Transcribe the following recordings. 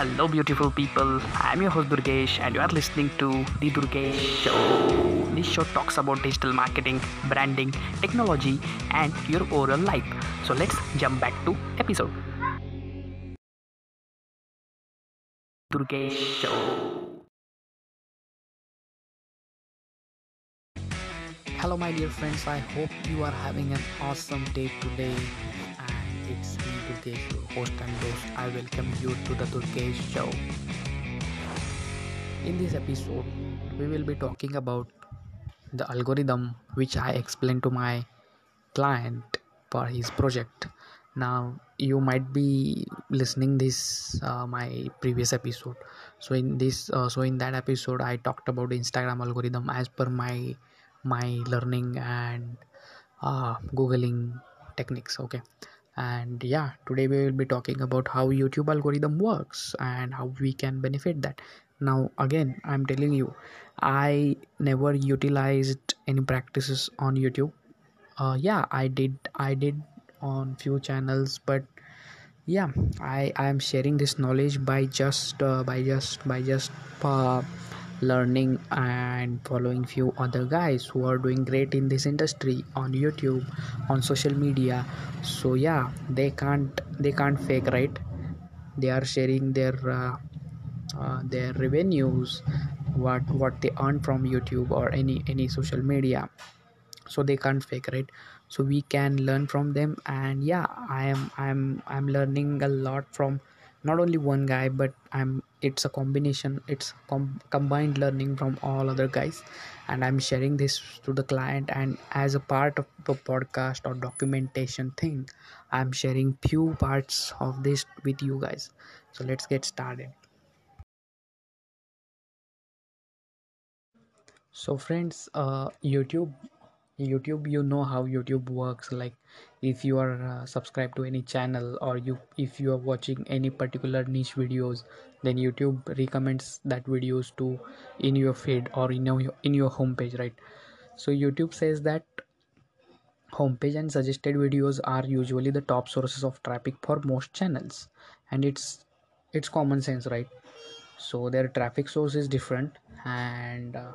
Hello, beautiful people. I'm your host Durgesh, and you are listening to The Durgesh Show. This show talks about digital marketing, branding, technology, and your overall life. So let's jump back to episode. Durgesh Show. Hello, my dear friends. I hope you are having an awesome day today. And it's Durgesh, your host and host. I welcome you to the Durgesh Show. In this episode, we will be talking about the algorithm which I explained to my client for his project. Now, you might be listening this uh, my previous episode. So in this, uh, so in that episode, I talked about Instagram algorithm as per my my learning and uh, googling techniques okay and yeah today we will be talking about how youtube algorithm works and how we can benefit that. Now again i'm telling you i never utilized any practices on youtube. Uh, yeah i did i did on few channels but yeah i i am sharing this knowledge by just uh, by just by just uh, learning and following few other guys who are doing great in this industry on youtube on social media. So yeah they can't they can't fake right? They are sharing their uh, uh, their revenues what what they earn from youtube or any any social media. So they can't fake right? So we can learn from them and yeah i am i'm i'm learning a lot from not only one guy but i'm it's a combination it's com- combined learning from all other guys. And i'm sharing this to the client and as a part of the podcast or documentation thing i'm sharing few parts of this with you guys. So let's get started. So friends uh youtube youtube you know how youtube works. Like if you are uh, subscribed to any channel or you if you are watching any particular niche videos then youtube recommends that videos to in your feed or in your in your homepage right? So youtube says that homepage and suggested videos are usually the top sources of traffic for most channels and it's it's common sense right? So their traffic source is different and uh,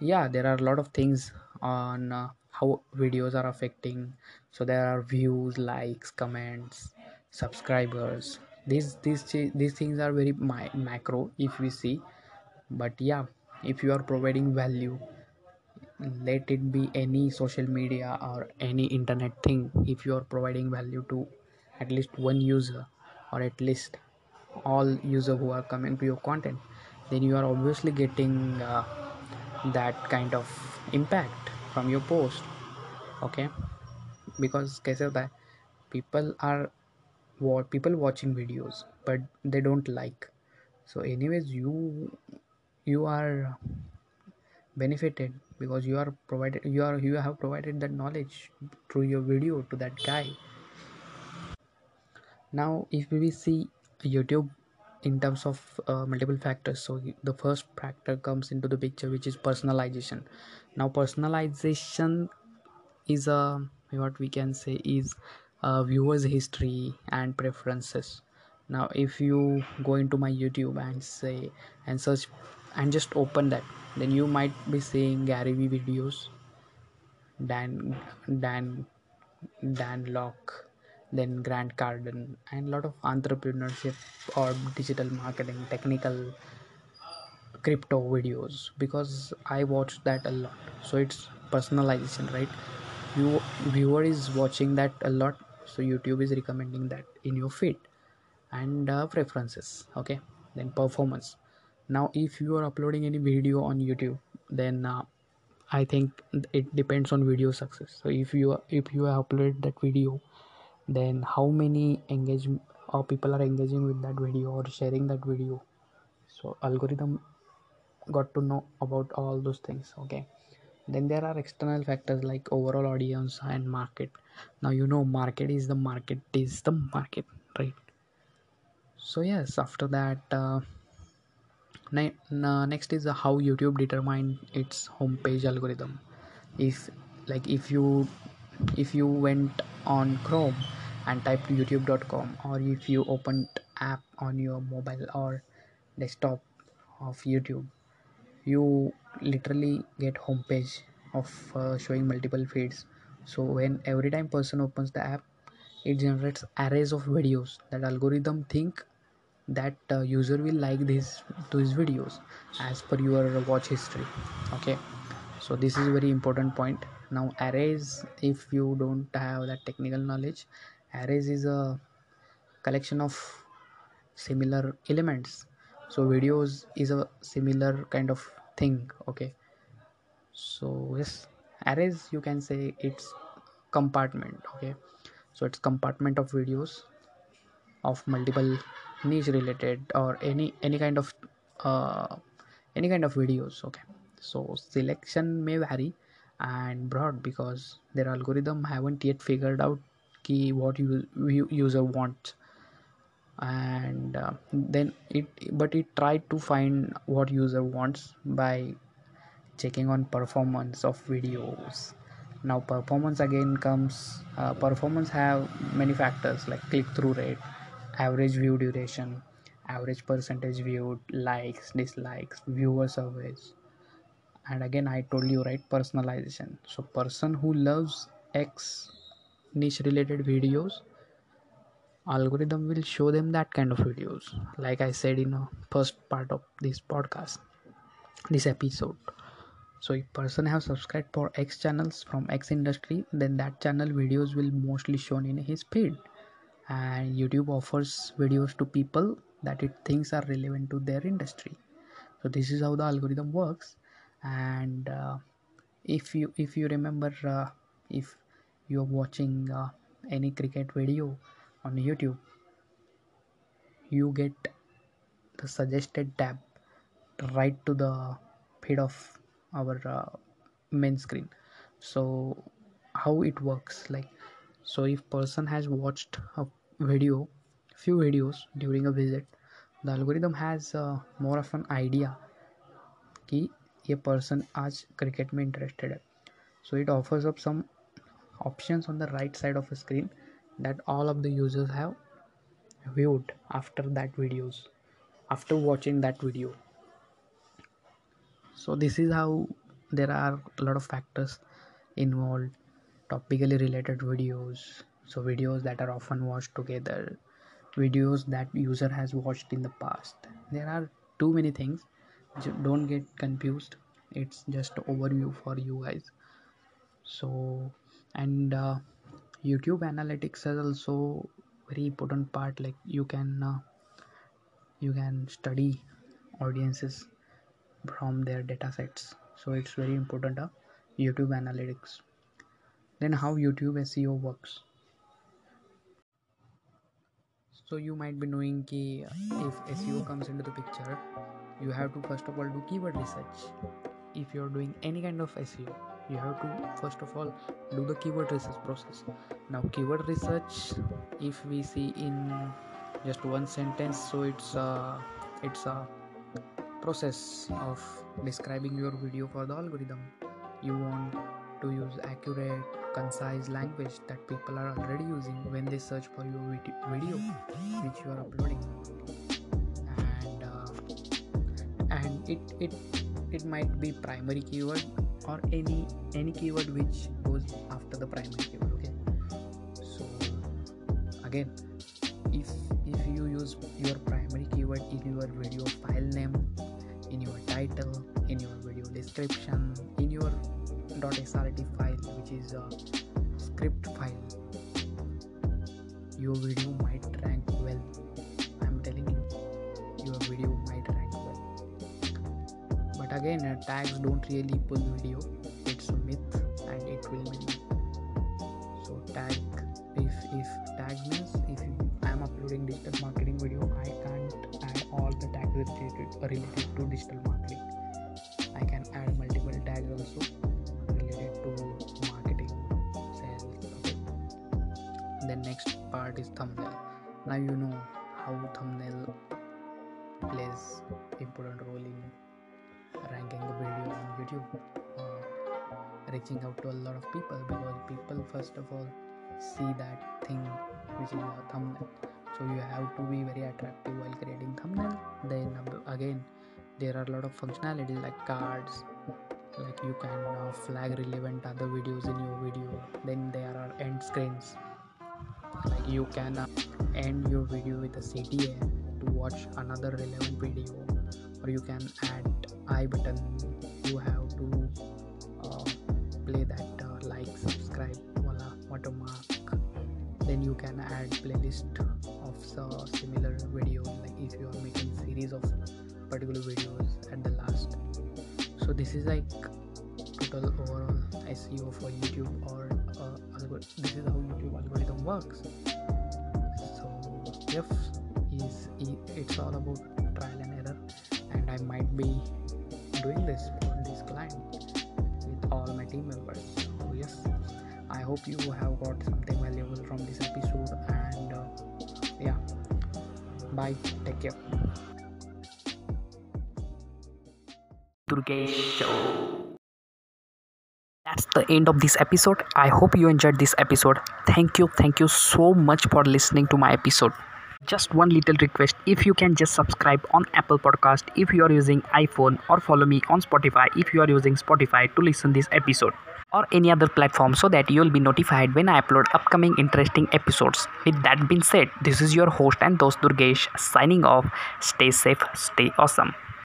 yeah there are a lot of things on uh, how videos are affecting. So there are views likes comments subscribers. These these these things are very macro if we see. But yeah if you are providing value let it be any social media or any internet thing. If you are providing value to at least one user or at least all user who are coming to your content then you are obviously getting uh, that kind of impact from your post okay because कैसे होता है people are wa- people watching videos but they don't like so anyways you you are benefited because you are provided you are you have provided that knowledge through your video to that guy now if we see youtube in terms of uh, multiple factors. So the first factor comes into the picture which is personalization. Now personalization is a what we can say is a viewer's history and preferences. Now if you go into my youtube and say and search and just open that then you might be seeing gary vee videos dan dan dan lok then grant cardone and a lot of entrepreneurship or digital marketing technical crypto videos because i watch that a lot. So it's personalization right? You viewer is watching that a lot. So youtube is recommending that in your feed and uh, preferences okay? Then performance. Now if you are uploading any video on youtube then uh, i think it depends on video success. So if you if you have uploaded that video then how many engage or people are engaging with that video or sharing that video? So algorithm got to know about all those things okay? Then there are external factors like overall audience and market. Now you know market is the market is the market right? So yes after that uh, ne- next is how youtube determine its homepage algorithm. If like if you if you went on chrome and typed youtube.com or if you opened app on your mobile or desktop of youtube you literally get homepage of uh, showing multiple feeds. So when every time person opens the app it generates arrays of videos. That algorithm think that uh, user will like these these videos as per your watch history. Okay? So this is very important point now arrays if you don't have that technical knowledge arrays is a collection of similar elements. So videos is a similar kind of thing okay? So yes arrays you can say it's compartment okay? So it's compartment of videos of multiple niche related or any any kind of uh, any kind of videos okay? So selection may vary and broad because their algorithm haven't yet figured out key what you, user wants and uh, then it but it tried to find what user wants by checking on performance of videos. Now performance again comes uh, performance have many factors like click through rate average view duration average percentage viewed likes dislikes viewer surveys and again i told you right personalization. So person who loves x niche related videos algorithm will show them that kind of videos. Like i said in the first part of this podcast this episode. So if person have subscribed for x channels from x industry then that channel videos will mostly shown in his feed. And youtube offers videos to people that it thinks are relevant to their industry. So this is how the algorithm works and uh, if you if you remember uh, if you're watching uh, any cricket video on youtube you get the suggested tab right to the feed of our uh, main screen. So how it works like so if person has watched a video few videos during a visit the algorithm has uh, more of an idea कि ये person आज cricket में interested है so it offers up some options on the right side of the screen that all of the users have viewed after that videos after watching that video so this is how there are a lot of factors involved topically related videos so videos that are often watched together videos that user has watched in the past there are too many things don't get confused. It's just overview for you guys. So and uh, youtube analytics is also very important part. Like you can uh, you can study audiences from their data sets. So it's very important uh, youtube analytics. Then how youtube seo works. So you might be knowing ki if seo comes into the picture you have to first of all do keyword research. If you're doing any kind of seo you have to first of all do the keyword research process. Now keyword research if we see in just one sentence so it's a it's a process of describing your video for the algorithm. You want to use accurate concise language that people are already using when they search for your video which you are uploading it it it might be primary keyword or any any keyword which goes after the primary keyword okay? So again if if you use your primary keyword in your video file name in your title in your video description in your .srt file which is a script tags don't really pull video. It's a myth and it will be. So tag if if tag means if i am uploading digital marketing video i can't add all the tags related related to digital marketing. I can add multiple tags also related to marketing sales okay. Then next part is thumbnail. Now you know how thumbnail plays important role in ranking the video on youtube uh, reaching out to a lot of people because people first of all see that thing which is your thumbnail. So you have to be very attractive while creating thumbnail. Then again there are a lot of functionalities like cards like you can uh, flag relevant other videos in your video. Then there are end screens. Like you can uh, end your video with a CTA to watch another relevant video or you can add i button. You have to uh, play that uh, like subscribe voila watermark. Then you can add playlist of uh, similar videos like if you are making series of particular videos at the last. So this is like total overall seo for youtube or uh, this is how youtube algorithm works. So if is it's all about i might be doing this for this client with all my team members so yes i hope you have got something valuable from this episode and uh, yeah bye take care. That's the end of this episode. I hope you enjoyed this episode. Thank you, thank you so much for listening to my episode. Just one little request if you can just subscribe on Apple Podcast if you are using iPhone or follow me on Spotify if you are using Spotify to listen this episode or any other platform so that you will be notified when I upload upcoming interesting episodes. With that being said, this is your host and Dost Durgesh signing off. Stay safe, stay awesome.